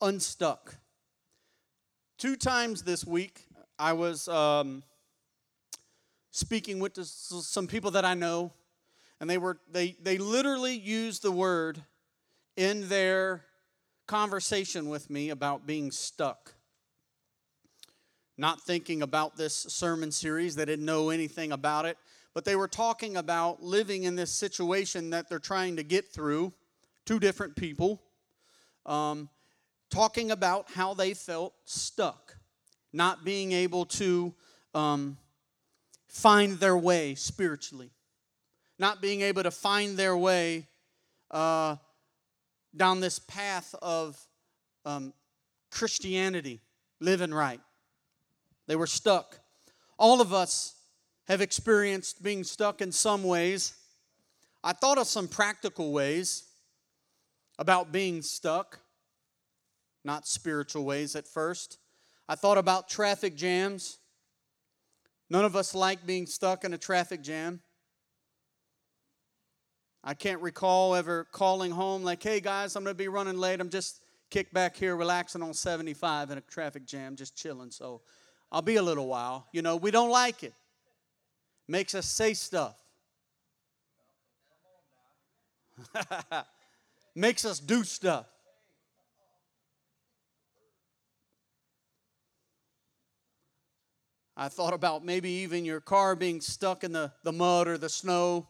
unstuck. Two times this week, I was um, speaking with some people that I know, and they were they they literally used the word in their conversation with me about being stuck. Not thinking about this sermon series, they didn't know anything about it, but they were talking about living in this situation that they're trying to get through. Two different people. Um, talking about how they felt stuck, not being able to um, find their way spiritually, not being able to find their way uh, down this path of um, Christianity, living right. They were stuck. All of us have experienced being stuck in some ways. I thought of some practical ways about being stuck not spiritual ways at first. I thought about traffic jams. None of us like being stuck in a traffic jam. I can't recall ever calling home like, hey guys, I'm going to be running late. I'm just kicked back here relaxing on 75 in a traffic jam, just chilling. So I'll be a little while. You know, we don't like it. Makes us say stuff. Makes us do stuff. I thought about maybe even your car being stuck in the, the mud or the snow.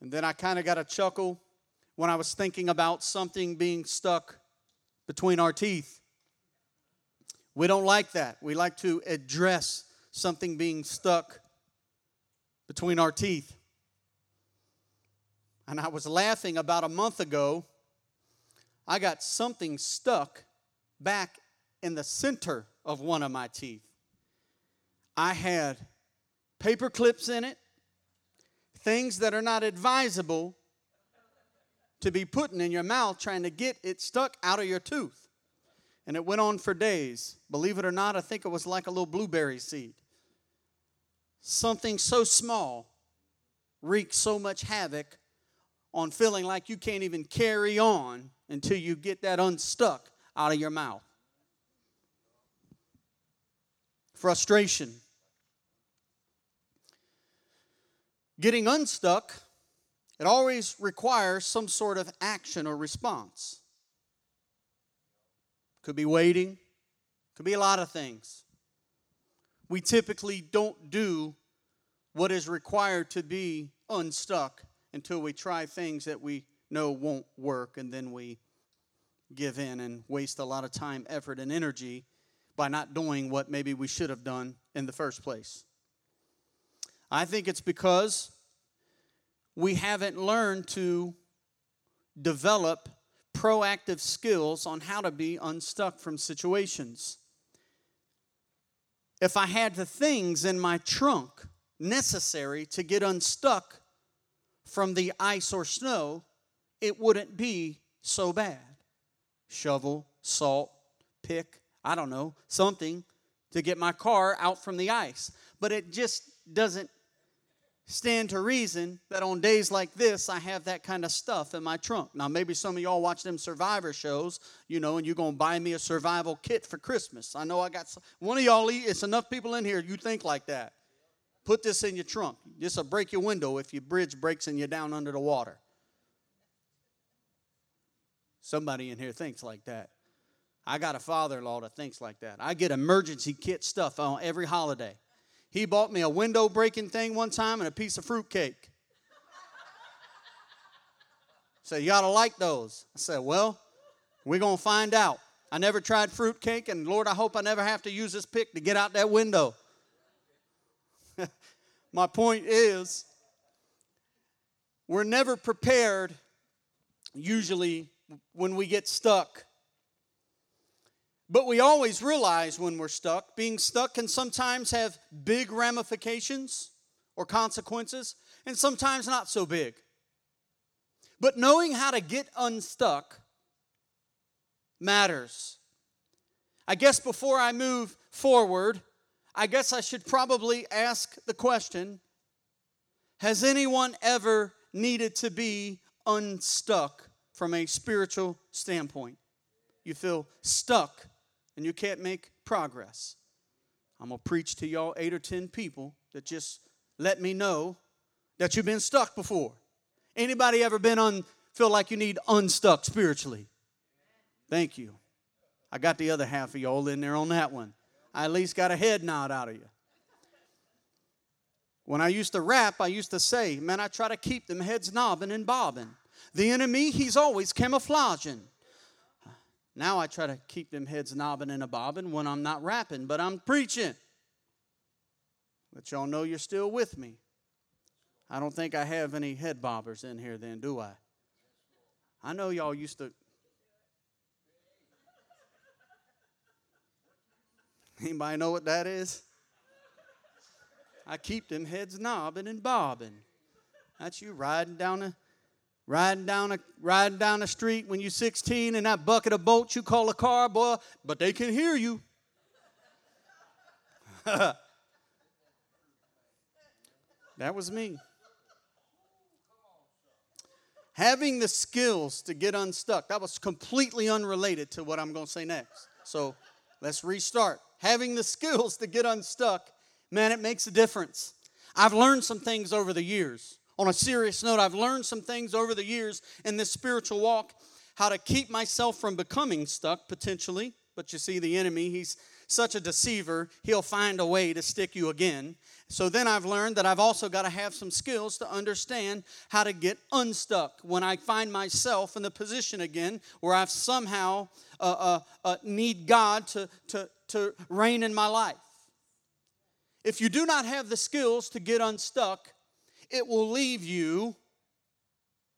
And then I kind of got a chuckle when I was thinking about something being stuck between our teeth. We don't like that. We like to address something being stuck between our teeth. And I was laughing about a month ago. I got something stuck back in the center of one of my teeth. I had paper clips in it, things that are not advisable to be putting in your mouth trying to get it stuck out of your tooth. And it went on for days. Believe it or not, I think it was like a little blueberry seed. Something so small wreaks so much havoc on feeling like you can't even carry on until you get that unstuck out of your mouth. Frustration Getting unstuck, it always requires some sort of action or response. Could be waiting, could be a lot of things. We typically don't do what is required to be unstuck until we try things that we know won't work and then we give in and waste a lot of time, effort, and energy by not doing what maybe we should have done in the first place. I think it's because we haven't learned to develop proactive skills on how to be unstuck from situations. If I had the things in my trunk necessary to get unstuck from the ice or snow, it wouldn't be so bad. Shovel, salt, pick, I don't know, something to get my car out from the ice. But it just doesn't stand to reason that on days like this, I have that kind of stuff in my trunk. Now, maybe some of y'all watch them survivor shows, you know, and you're going to buy me a survival kit for Christmas. I know I got some, one of y'all, it's enough people in here, you think like that. Put this in your trunk. This will break your window if your bridge breaks and you're down under the water. Somebody in here thinks like that. I got a father in law that thinks like that. I get emergency kit stuff on every holiday. He bought me a window breaking thing one time and a piece of fruit cake. Said, You to like those. I said, Well, we're going to find out. I never tried fruitcake, and Lord, I hope I never have to use this pick to get out that window. My point is, we're never prepared, usually, when we get stuck but we always realize when we're stuck. Being stuck can sometimes have big ramifications or consequences, and sometimes not so big. But knowing how to get unstuck matters. I guess before I move forward, I guess I should probably ask the question Has anyone ever needed to be unstuck from a spiritual standpoint? you feel stuck and you can't make progress. I'm going to preach to y'all eight or 10 people that just let me know that you've been stuck before. Anybody ever been on feel like you need unstuck spiritually? Thank you. I got the other half of y'all in there on that one. I at least got a head nod out of you. When I used to rap, I used to say, man, I try to keep them heads knobbing and bobbing. The enemy, he's always camouflaging. Now I try to keep them heads knobbing and a bobbing when I'm not rapping, but I'm preaching. Let y'all know you're still with me. I don't think I have any head bobbers in here then, do I? I know y'all used to. Anybody know what that is? I keep them heads knobbing and bobbing. That's you riding down the riding down a riding down the street when you're 16 and that bucket of bolts you call a car, boy, but they can hear you. that was me. Having the skills to get unstuck. That was completely unrelated to what I'm going to say next. So let's restart. Having the skills to get unstuck man, it makes a difference. I've learned some things over the years. On a serious note, I've learned some things over the years in this spiritual walk how to keep myself from becoming stuck potentially. But you see, the enemy, he's such a deceiver, he'll find a way to stick you again. So then I've learned that I've also got to have some skills to understand how to get unstuck when I find myself in the position again where I've somehow uh, uh, uh, need God to, to, to reign in my life. If you do not have the skills to get unstuck, it will leave you,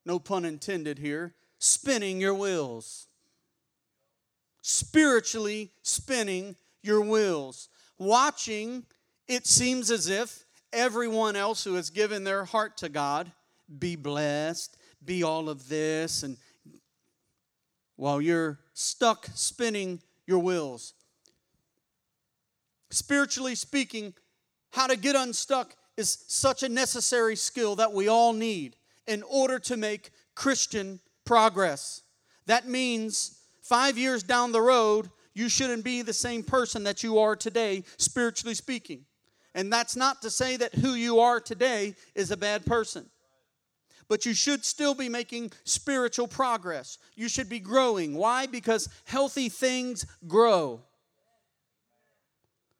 no pun intended here, spinning your wheels. Spiritually spinning your wheels. Watching, it seems as if everyone else who has given their heart to God be blessed, be all of this, and while you're stuck spinning your wheels. Spiritually speaking, how to get unstuck is such a necessary skill that we all need in order to make Christian progress. That means five years down the road, you shouldn't be the same person that you are today, spiritually speaking. And that's not to say that who you are today is a bad person. But you should still be making spiritual progress. You should be growing. Why? Because healthy things grow.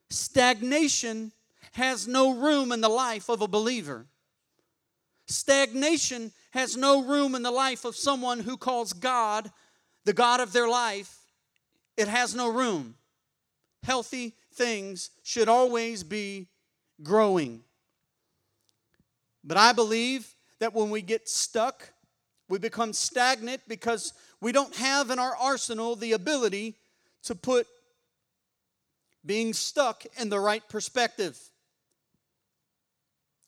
Stagnation has no room in the life of a believer. Stagnation has no room in the life of someone who calls God the God of their life. It has no room. Healthy things should always be growing. But I believe that when we get stuck, we become stagnant because we don't have in our arsenal the ability to put being stuck in the right perspective.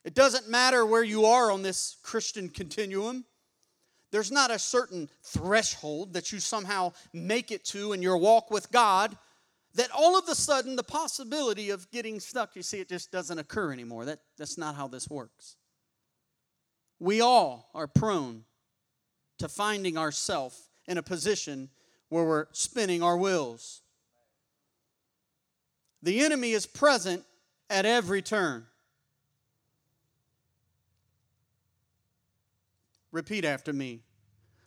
It doesn't matter where you are on this Christian continuum. There's not a certain threshold that you somehow make it to in your walk with God that all of a sudden the possibility of getting stuck, you see, it just doesn't occur anymore. That, that's not how this works. We all are prone to finding ourselves in a position where we're spinning our wheels. The enemy is present at every turn. Repeat after me.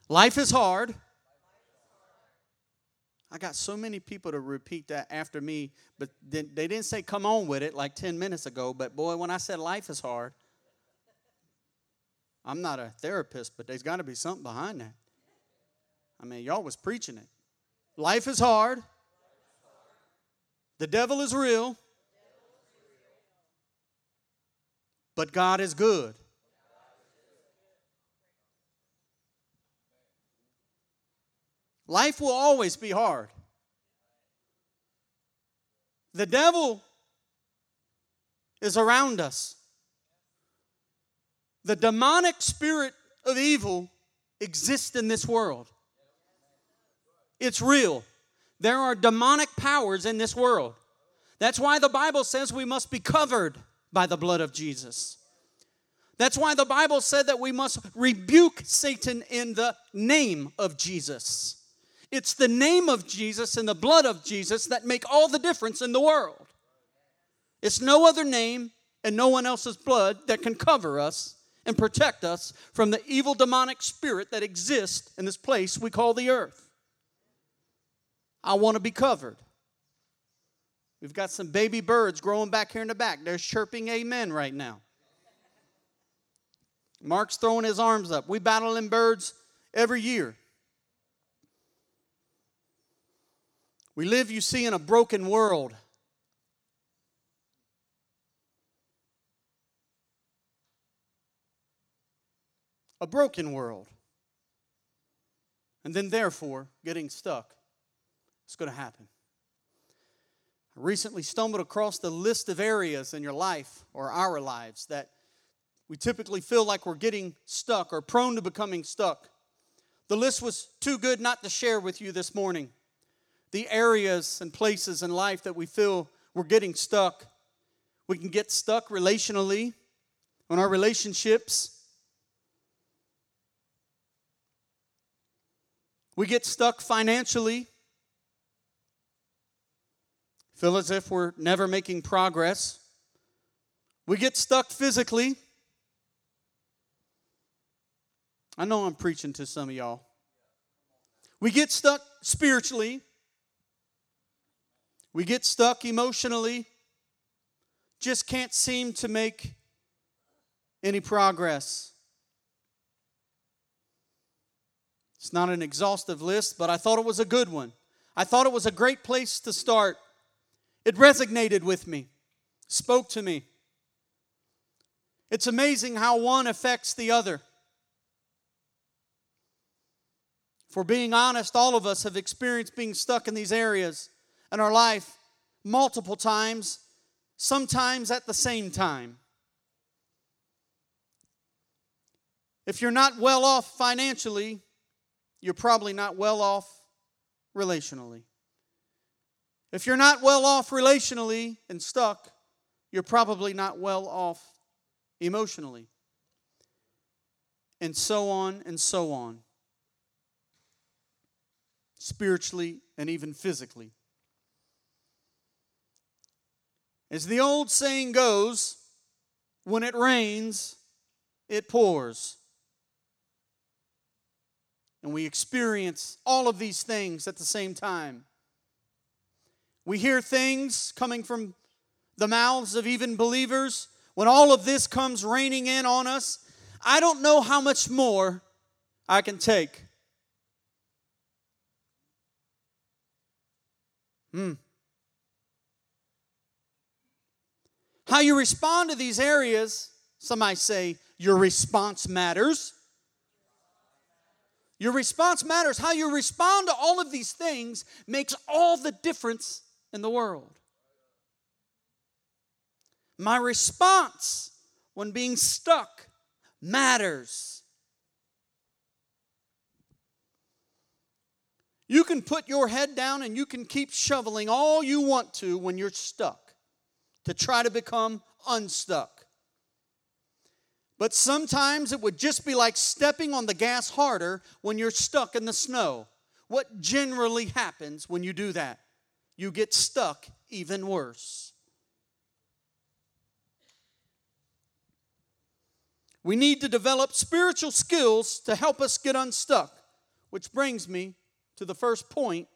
Life is hard. I got so many people to repeat that after me, but they didn't say come on with it like 10 minutes ago. But boy, when I said life is hard, I'm not a therapist, but there's got to be something behind that. I mean, y'all was preaching it. Life is hard. The devil is real. But God is good. Life will always be hard. The devil is around us. The demonic spirit of evil exists in this world. It's real. There are demonic powers in this world. That's why the Bible says we must be covered by the blood of Jesus. That's why the Bible said that we must rebuke Satan in the name of Jesus It's the name of Jesus and the blood of Jesus that make all the difference in the world. It's no other name and no one else's blood that can cover us and protect us from the evil demonic spirit that exists in this place we call the earth. I want to be covered. We've got some baby birds growing back here in the back. They're chirping amen right now. Mark's throwing his arms up. We battle in birds every year. We live, you see, in a broken world. A broken world. And then, therefore, getting stuck. It's going to happen. I recently stumbled across the list of areas in your life or our lives that we typically feel like we're getting stuck or prone to becoming stuck. The list was too good not to share with you this morning. The areas and places in life that we feel we're getting stuck. We can get stuck relationally on our relationships. We get stuck financially. Feel as if we're never making progress. We get stuck physically. I know I'm preaching to some of y'all. We get stuck spiritually. We get stuck emotionally. Just can't seem to make any progress. It's not an exhaustive list, but I thought it was a good one. I thought it was a great place to start. It resonated with me, spoke to me. It's amazing how one affects the other. For being honest, all of us have experienced being stuck in these areas in our life multiple times, sometimes at the same time. If you're not well off financially, you're probably not well off relationally. If you're not well off relationally and stuck, you're probably not well off emotionally. And so on and so on spiritually, and even physically. As the old saying goes, when it rains, it pours. And we experience all of these things at the same time. We hear things coming from the mouths of even believers. When all of this comes raining in on us, I don't know how much more I can take. Hmm. How you respond to these areas, some might say your response matters. Your response matters. How you respond to all of these things makes all the difference in the world. My response when being stuck matters. You can put your head down and you can keep shoveling all you want to when you're stuck to try to become unstuck. But sometimes it would just be like stepping on the gas harder when you're stuck in the snow. What generally happens when you do that? You get stuck even worse. We need to develop spiritual skills to help us get unstuck, which brings me to the first point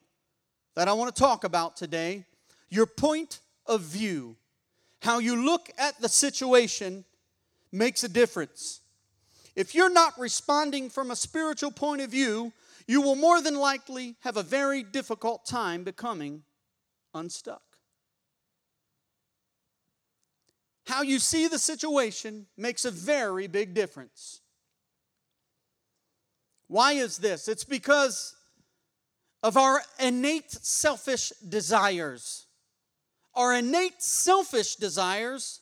that I want to talk about today your point of view. How you look at the situation makes a difference. If you're not responding from a spiritual point of view, you will more than likely have a very difficult time becoming unstuck. How you see the situation makes a very big difference. Why is this? It's because of our innate selfish desires. Our innate selfish desires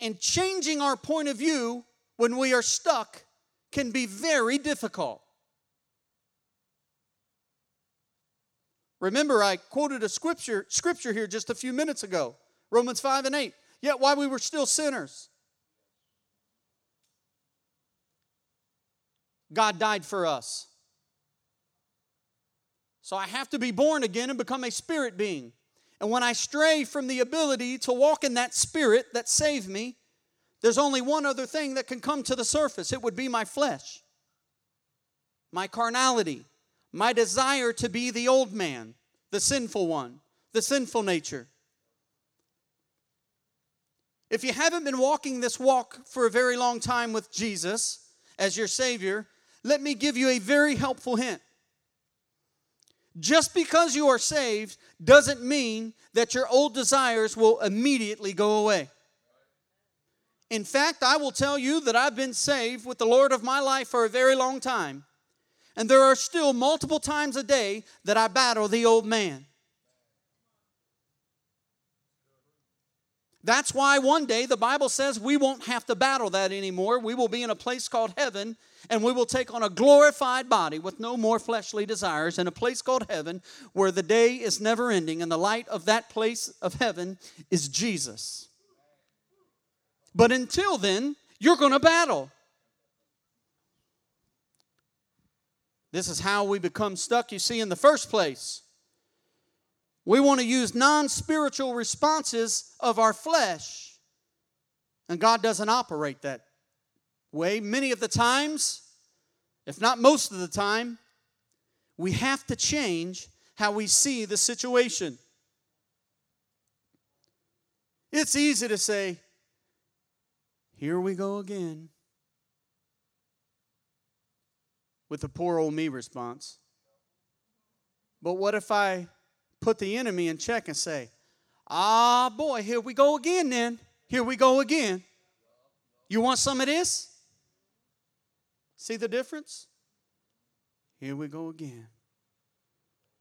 and changing our point of view when we are stuck can be very difficult. Remember, I quoted a scripture, scripture here just a few minutes ago Romans 5 and 8. Yet while we were still sinners, God died for us. So I have to be born again and become a spirit being. And when I stray from the ability to walk in that spirit that saved me, there's only one other thing that can come to the surface it would be my flesh, my carnality, my desire to be the old man, the sinful one, the sinful nature. If you haven't been walking this walk for a very long time with Jesus as your Savior, let me give you a very helpful hint. Just because you are saved doesn't mean that your old desires will immediately go away. In fact, I will tell you that I've been saved with the Lord of my life for a very long time. And there are still multiple times a day that I battle the old man. That's why one day the Bible says we won't have to battle that anymore. We will be in a place called heaven and we will take on a glorified body with no more fleshly desires in a place called heaven where the day is never ending and the light of that place of heaven is Jesus. But until then, you're going to battle. This is how we become stuck, you see, in the first place. We want to use non spiritual responses of our flesh, and God doesn't operate that way. Many of the times, if not most of the time, we have to change how we see the situation. It's easy to say, Here we go again, with the poor old me response. But what if I put the enemy in check and say, Ah, boy, here we go again then. Here we go again. You want some of this? See the difference? Here we go again.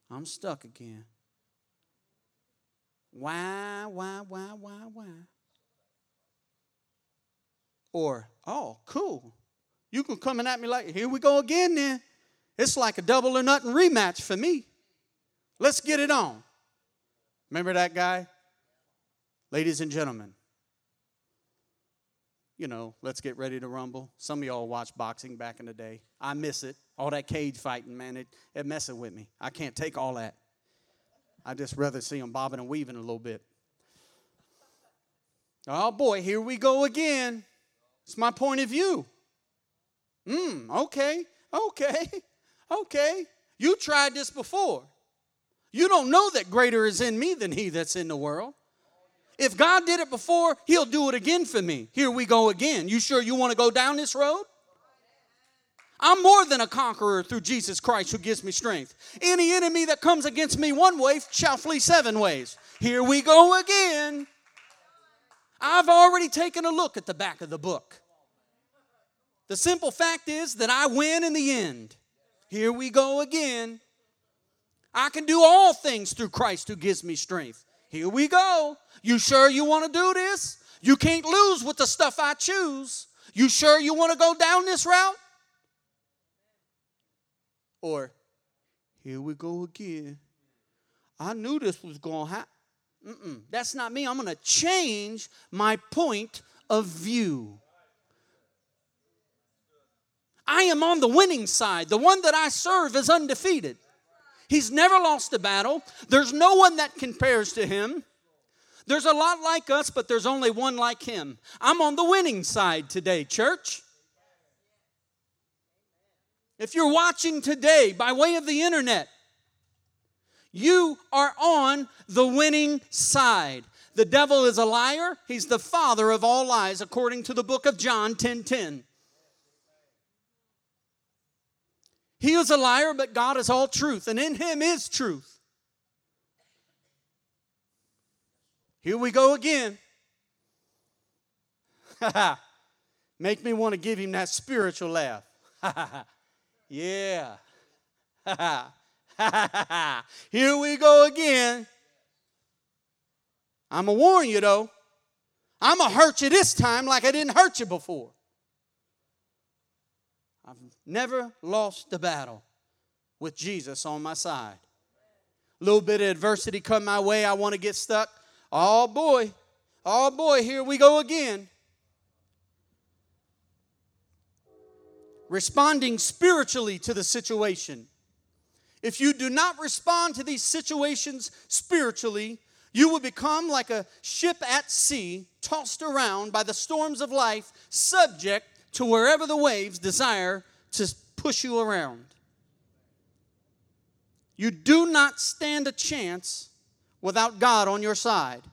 I'm stuck again. Why, why, why, why, why? Or, oh, cool. You can coming at me like, here we go again then. It's like a double or nothing rematch for me. Let's get it on. Remember that guy? Ladies and gentlemen, you know, let's get ready to rumble. Some of y'all watched boxing back in the day. I miss it. All that cage fighting, man, it, it messing with me. I can't take all that. I just rather see them bobbing and weaving a little bit. Oh boy, here we go again. It's my point of view. Hmm, okay, okay, okay. You tried this before. You don't know that greater is in me than he that's in the world. If God did it before, He'll do it again for me. Here we go again. You sure you want to go down this road? I'm more than a conqueror through Jesus Christ who gives me strength. Any enemy that comes against me one way shall flee seven ways. Here we go again. I've already taken a look at the back of the book. The simple fact is that I win in the end. Here we go again. I can do all things through Christ who gives me strength. Here we go. You sure you want to do this? You can't lose with the stuff I choose. You sure you want to go down this route? Or, here we go again. I knew this was going to happen. That's not me. I'm going to change my point of view. I am on the winning side. The one that I serve is undefeated. He's never lost a battle. There's no one that compares to him. There's a lot like us, but there's only one like him. I'm on the winning side today, church. If you're watching today by way of the internet, you are on the winning side. The devil is a liar. He's the father of all lies, according to the book of John 10 10. He is a liar, but God is all truth, and in him is truth. Here we go again. Make me want to give him that spiritual laugh. yeah. Here we go again. I'm going to warn you though. I'm going to hurt you this time like I didn't hurt you before. I've never lost the battle with Jesus on my side. A little bit of adversity come my way, I want to get stuck. Oh boy, oh boy, here we go again. Responding spiritually to the situation. if you do not respond to these situations spiritually, you will become like a ship at sea, tossed around by the storms of life, subject to wherever the waves desire to push you around. You do not stand a chance without God on your side.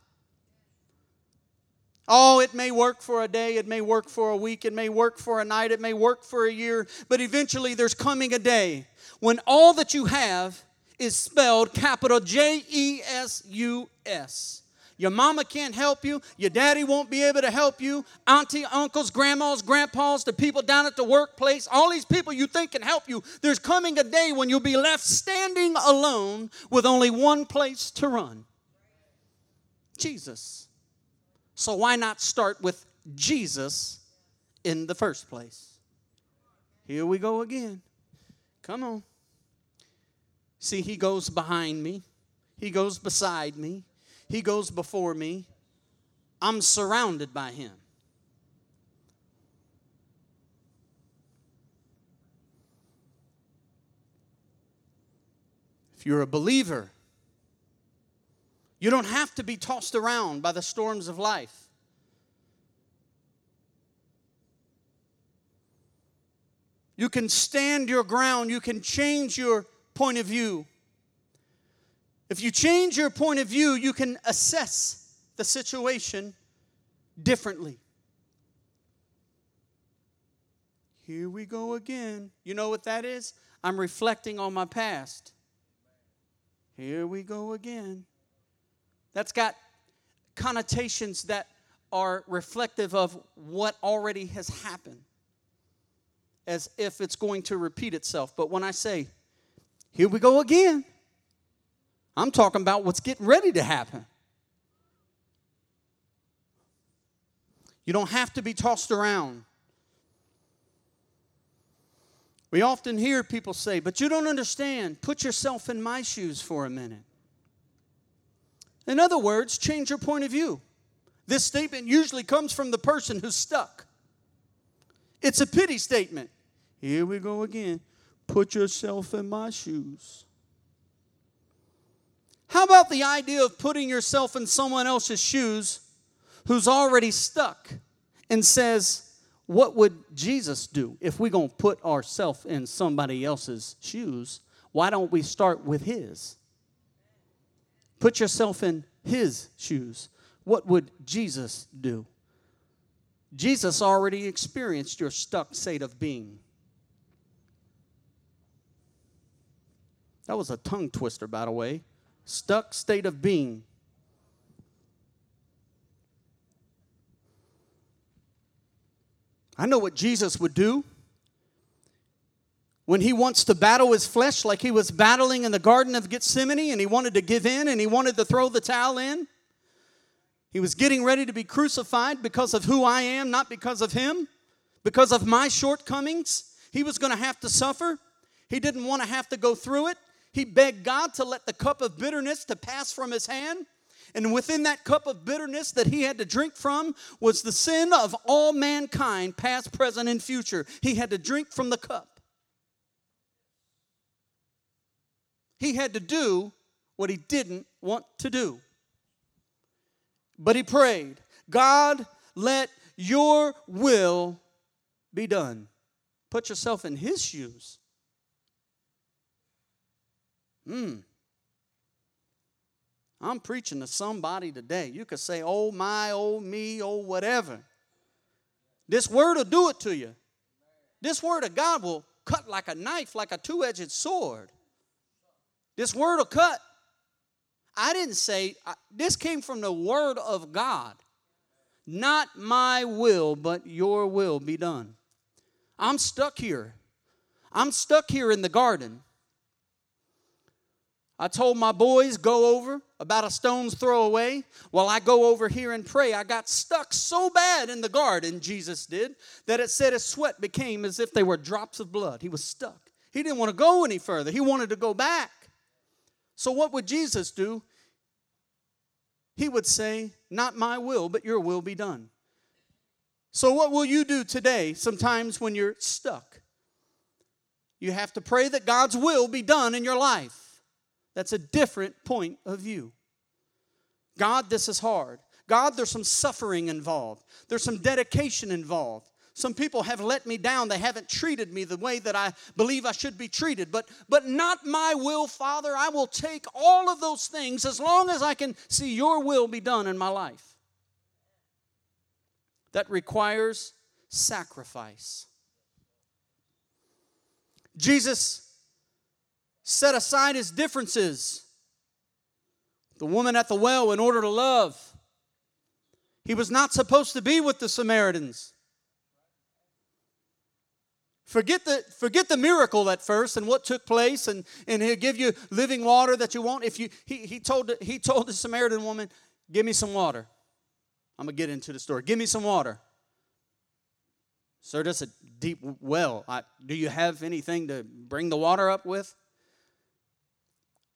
Oh, it may work for a day, it may work for a week, it may work for a night, it may work for a year, but eventually there's coming a day when all that you have is spelled capital J E S U S. Your mama can't help you. Your daddy won't be able to help you. Auntie, uncles, grandmas, grandpas, the people down at the workplace, all these people you think can help you. There's coming a day when you'll be left standing alone with only one place to run Jesus. So why not start with Jesus in the first place? Here we go again. Come on. See, he goes behind me, he goes beside me, he goes before me. I'm surrounded by him. If you're a believer, you don't have to be tossed around by the storms of life. You can stand your ground. You can change your point of view. If you change your point of view, you can assess the situation differently. Here we go again. You know what that is? I'm reflecting on my past. Here we go again. That's got connotations that are reflective of what already has happened, as if it's going to repeat itself. But when I say, here we go again, I'm talking about what's getting ready to happen. You don't have to be tossed around. We often hear people say, but you don't understand. Put yourself in my shoes for a minute. In other words, change your point of view. This statement usually comes from the person who's stuck. It's a pity statement. Here we go again. Put yourself in my shoes. How about the idea of putting yourself in someone else's shoes who's already stuck and says, What would Jesus do if we're going to put ourselves in somebody else's shoes? Why don't we start with his? Put yourself in his shoes. What would Jesus do? Jesus already experienced your stuck state of being. That was a tongue twister, by the way. Stuck state of being. I know what Jesus would do when he wants to battle his flesh like he was battling in the Garden of Gethsemane and he wanted to give in and he wanted to throw the towel in. He was getting ready to be crucified because of who I am, not because of him, because of my shortcomings. He was going to have to suffer. He didn't want to have to go through it. He begged God to let the cup of bitterness to pass from his hand. And within that cup of bitterness that he had to drink from was the sin of all mankind, past, present, and future. He had to drink from the cup. He had to do what he didn't want to do. But he prayed, God, let your will be done. Put yourself in his shoes. Hmm. I'm preaching to somebody today. You could say, oh my, oh me, oh whatever. This word will do it to you. This word of God will cut like a knife, like a two edged sword. This word will cut. I didn't say, this came from the word of God. Not my will, but your will be done. I'm stuck here. I'm stuck here in the garden. I told my boys, go over about a stone's throw away while I go over here and pray. I got stuck so bad in the garden, Jesus did, that it said his sweat became as if they were drops of blood. He was stuck. He didn't want to go any further, he wanted to go back. So, what would Jesus do? He would say, Not my will, but your will be done. So, what will you do today sometimes when you're stuck? You have to pray that God's will be done in your life. That's a different point of view. God, this is hard. God, there's some suffering involved, there's some dedication involved. Some people have let me down. They haven't treated me the way that I believe I should be treated. But, but not my will, Father. I will take all of those things as long as I can see your will be done in my life. That requires sacrifice. Jesus set aside his differences. The woman at the well, in order to love, he was not supposed to be with the Samaritans. Forget the, forget the miracle at first and what took place, and, and he'll give you living water that you want. If you, he, he, told, he told the Samaritan woman, Give me some water. I'm to get into the story. Give me some water. Sir, that's a deep well. I, do you have anything to bring the water up with?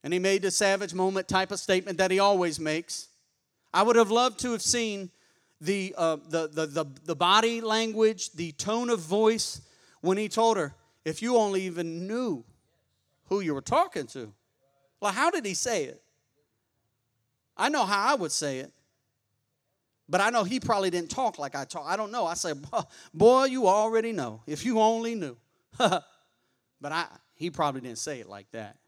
And he made the savage moment type of statement that he always makes. I would have loved to have seen the, uh, the, the, the, the body language, the tone of voice when he told her, if you only even knew who you were talking to. Well, how did he say it? I know how I would say it. But I know he probably didn't talk like I talk. I don't know. I say, boy, you already know. If you only knew. but I, he probably didn't say it like that.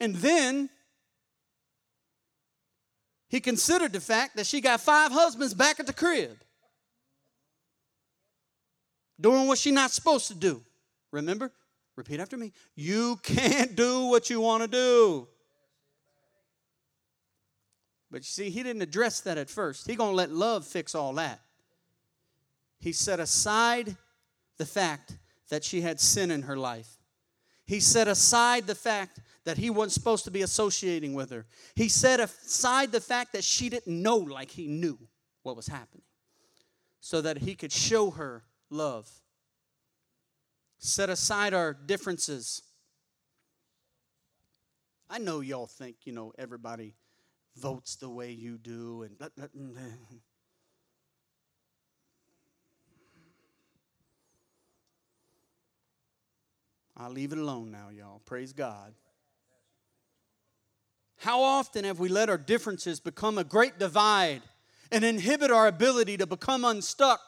And then he considered the fact that she got five husbands back at the crib doing what she's not supposed to do. Remember? Repeat after me. You can't do what you want to do. But you see, he didn't address that at first. He going to let love fix all that. He set aside the fact that she had sin in her life. He set aside the fact that he wasn't supposed to be associating with her. He set aside the fact that she didn't know like he knew what was happening so that he could show her love. Set aside our differences. I know y'all think, you know, everybody votes the way you do and I'll leave it alone now, y'all. Praise God. How often have we let our differences become a great divide and inhibit our ability to become unstuck?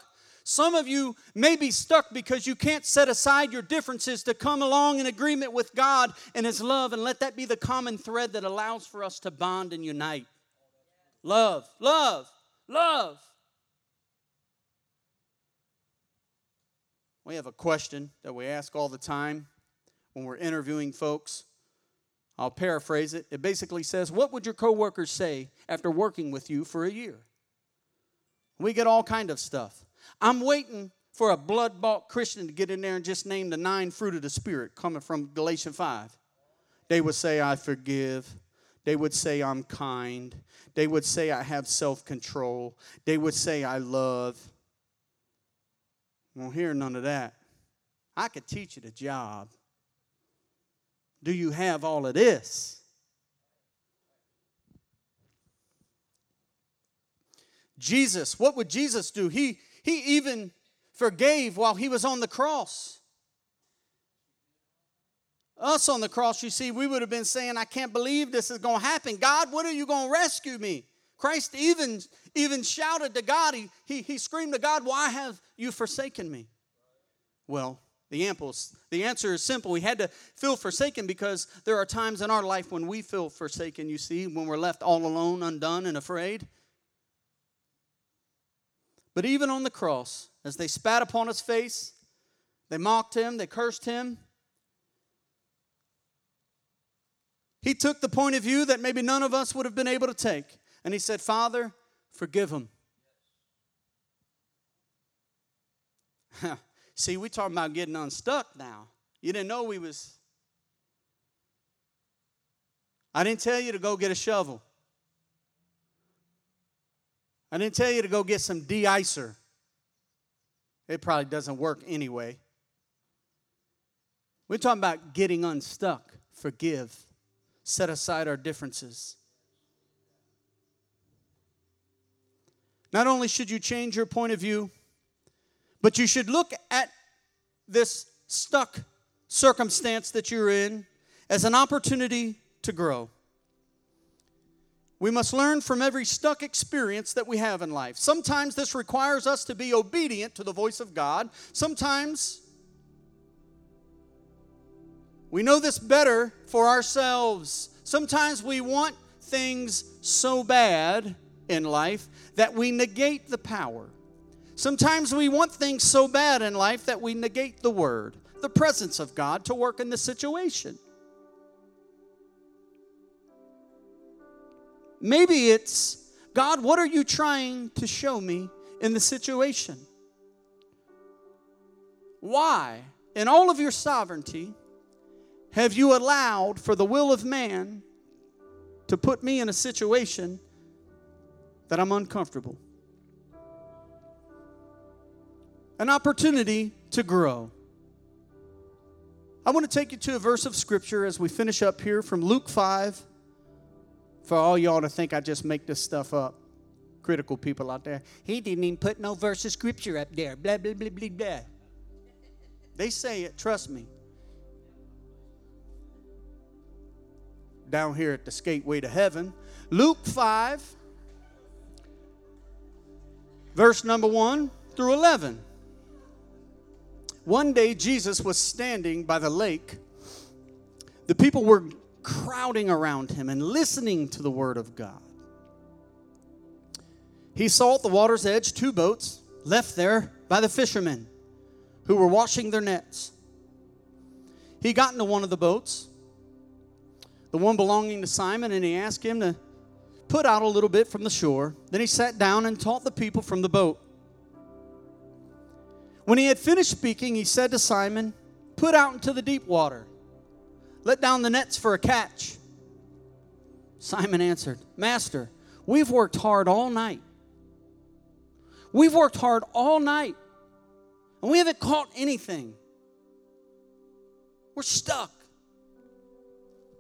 Some of you may be stuck because you can't set aside your differences to come along in agreement with God and His love and let that be the common thread that allows for us to bond and unite. Love, love, love. We have a question that we ask all the time when we're interviewing folks. I'll paraphrase it. It basically says, What would your coworkers say after working with you for a year? We get all kind of stuff. I'm waiting for a blood bought Christian to get in there and just name the nine fruit of the Spirit coming from Galatians 5. They would say, I forgive. They would say, I'm kind. They would say, I have self control. They would say, I love. Won't hear none of that. I could teach you the job. Do you have all of this? Jesus, what would Jesus do? He, he even forgave while he was on the cross. Us on the cross, you see, we would have been saying, I can't believe this is going to happen. God, when are you going to rescue me? Christ even, even shouted to God, he, he, he screamed to God, Why have you forsaken me? Well, the, amples, the answer is simple. We had to feel forsaken because there are times in our life when we feel forsaken, you see, when we're left all alone, undone, and afraid. But even on the cross, as they spat upon his face, they mocked him, they cursed him. He took the point of view that maybe none of us would have been able to take. And he said, Father, forgive him. See, we talking about getting unstuck now. You didn't know we was. I didn't tell you to go get a shovel. I didn't tell you to go get some de-icer. It probably doesn't work anyway. We're talking about getting unstuck. Forgive. Set aside our differences. Not only should you change your point of view, But you should look at this stuck circumstance that you're in as an opportunity to grow. We must learn from every stuck experience that we have in life. Sometimes this requires us to be obedient to the voice of God. Sometimes we know this better for ourselves. Sometimes we want things so bad in life that we negate the power. Sometimes we want things so bad in life that we negate the word, the presence of God to work in the situation. Maybe it's, God, what are you trying to show me in the situation? Why, in all of your sovereignty, have you allowed for the will of man to put me in a situation that I'm uncomfortable? An opportunity to grow. I want to take you to a verse of scripture as we finish up here from Luke 5. For all y'all to think I just make this stuff up, critical people out there. He didn't even put no verse of scripture up there. Blah, blah, blah, blah, blah. They say it, trust me. down here at the Skateway to Heaven. Luke 5, verse number 1 through 11. One day, Jesus was standing by the lake. The people were crowding around him and listening to the word of God. He saw at the water's edge two boats left there by the fishermen who were washing their nets. He got into one of the boats the one belonging to Simon, and he asked him to put out a little bit from the shore. Then he sat down and taught the people from the boat. When he had finished speaking, he said to Simon, Put out into the deep water, let down the nets for a catch. Simon answered, Master, we've worked hard all night. We've worked hard all night, and we haven't caught anything. We're stuck.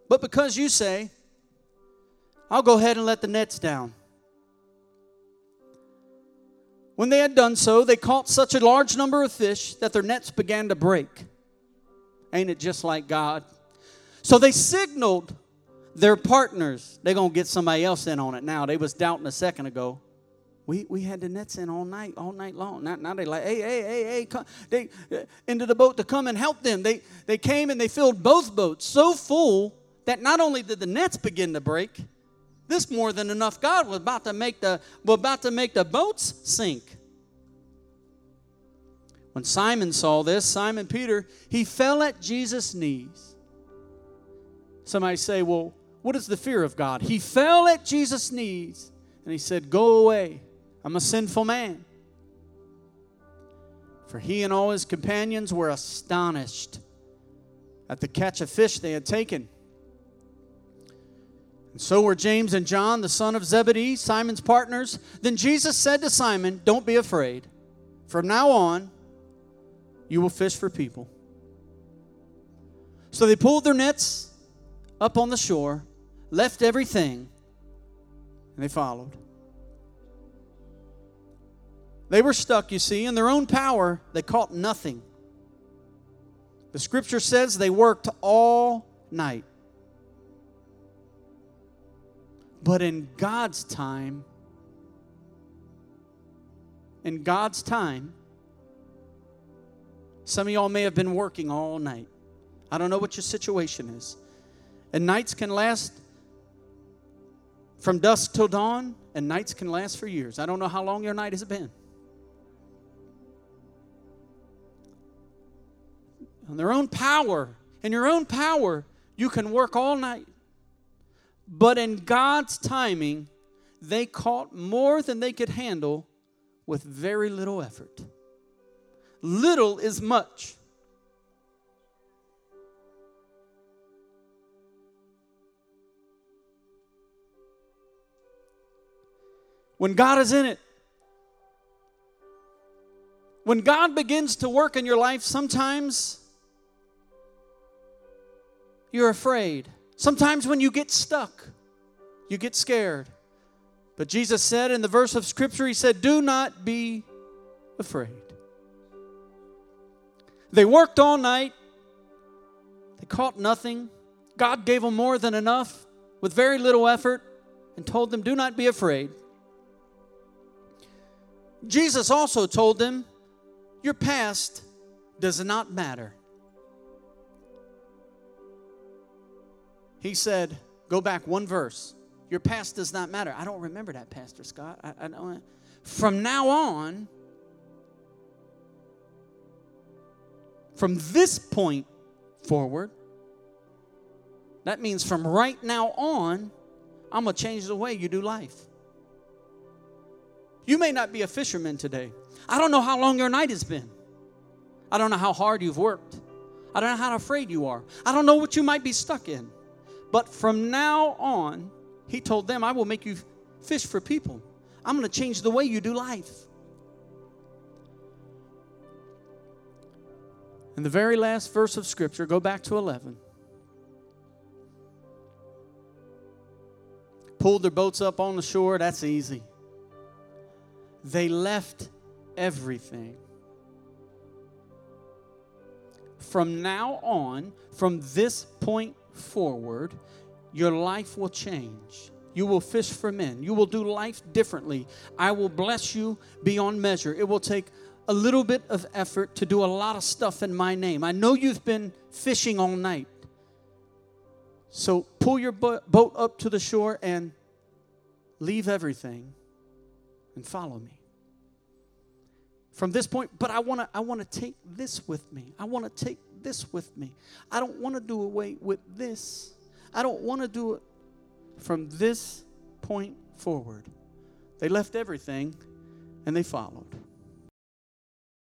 But because you say, I'll go ahead and let the nets down. When they had done so, they caught such a large number of fish that their nets began to break. Ain't it just like God? So they signaled their partners. They're going to get somebody else in on it now. They was doubting a second ago. We, we had the nets in all night, all night long. Now, now they like, hey, hey, hey, hey, come. They uh, into the boat to come and help them. They they came and they filled both boats so full that not only did the nets begin to break, this more than enough God was about to make the was about to make the boats sink. When Simon saw this, Simon Peter, he fell at Jesus' knees. Somebody say, Well, what is the fear of God? He fell at Jesus' knees and he said, Go away. I'm a sinful man. For he and all his companions were astonished at the catch of fish they had taken. And so were James and John, the son of Zebedee, Simon's partners. Then Jesus said to Simon, Don't be afraid. From now on, you will fish for people. So they pulled their nets up on the shore, left everything, and they followed. They were stuck, you see, in their own power, they caught nothing. The scripture says they worked all night. But in God's time, in God's time, some of y'all may have been working all night. I don't know what your situation is. And nights can last from dusk till dawn, and nights can last for years. I don't know how long your night has been. On their own power, in your own power, you can work all night. But in God's timing, they caught more than they could handle with very little effort. Little is much. When God is in it, when God begins to work in your life, sometimes you're afraid. Sometimes when you get stuck, you get scared. But Jesus said in the verse of Scripture, He said, Do not be afraid. They worked all night, they caught nothing. God gave them more than enough with very little effort and told them, Do not be afraid. Jesus also told them, Your past does not matter. He said, Go back one verse. Your past does not matter. I don't remember that, Pastor Scott. I, I don't. From now on, from this point forward, that means from right now on, I'm going to change the way you do life. You may not be a fisherman today. I don't know how long your night has been. I don't know how hard you've worked. I don't know how afraid you are. I don't know what you might be stuck in. But from now on, he told them, I will make you fish for people. I'm going to change the way you do life. In the very last verse of Scripture, go back to 11. Pulled their boats up on the shore, that's easy. They left everything. From now on, from this point forward, your life will change. You will fish for men. You will do life differently. I will bless you beyond measure. It will take a little bit of effort to do a lot of stuff in my name. I know you've been fishing all night. So pull your boat up to the shore and leave everything and follow me. From this point, but I want to I want to take this with me. I want to take this with me. I don't want to do away with this. I don't want to do it from this point forward. They left everything and they followed.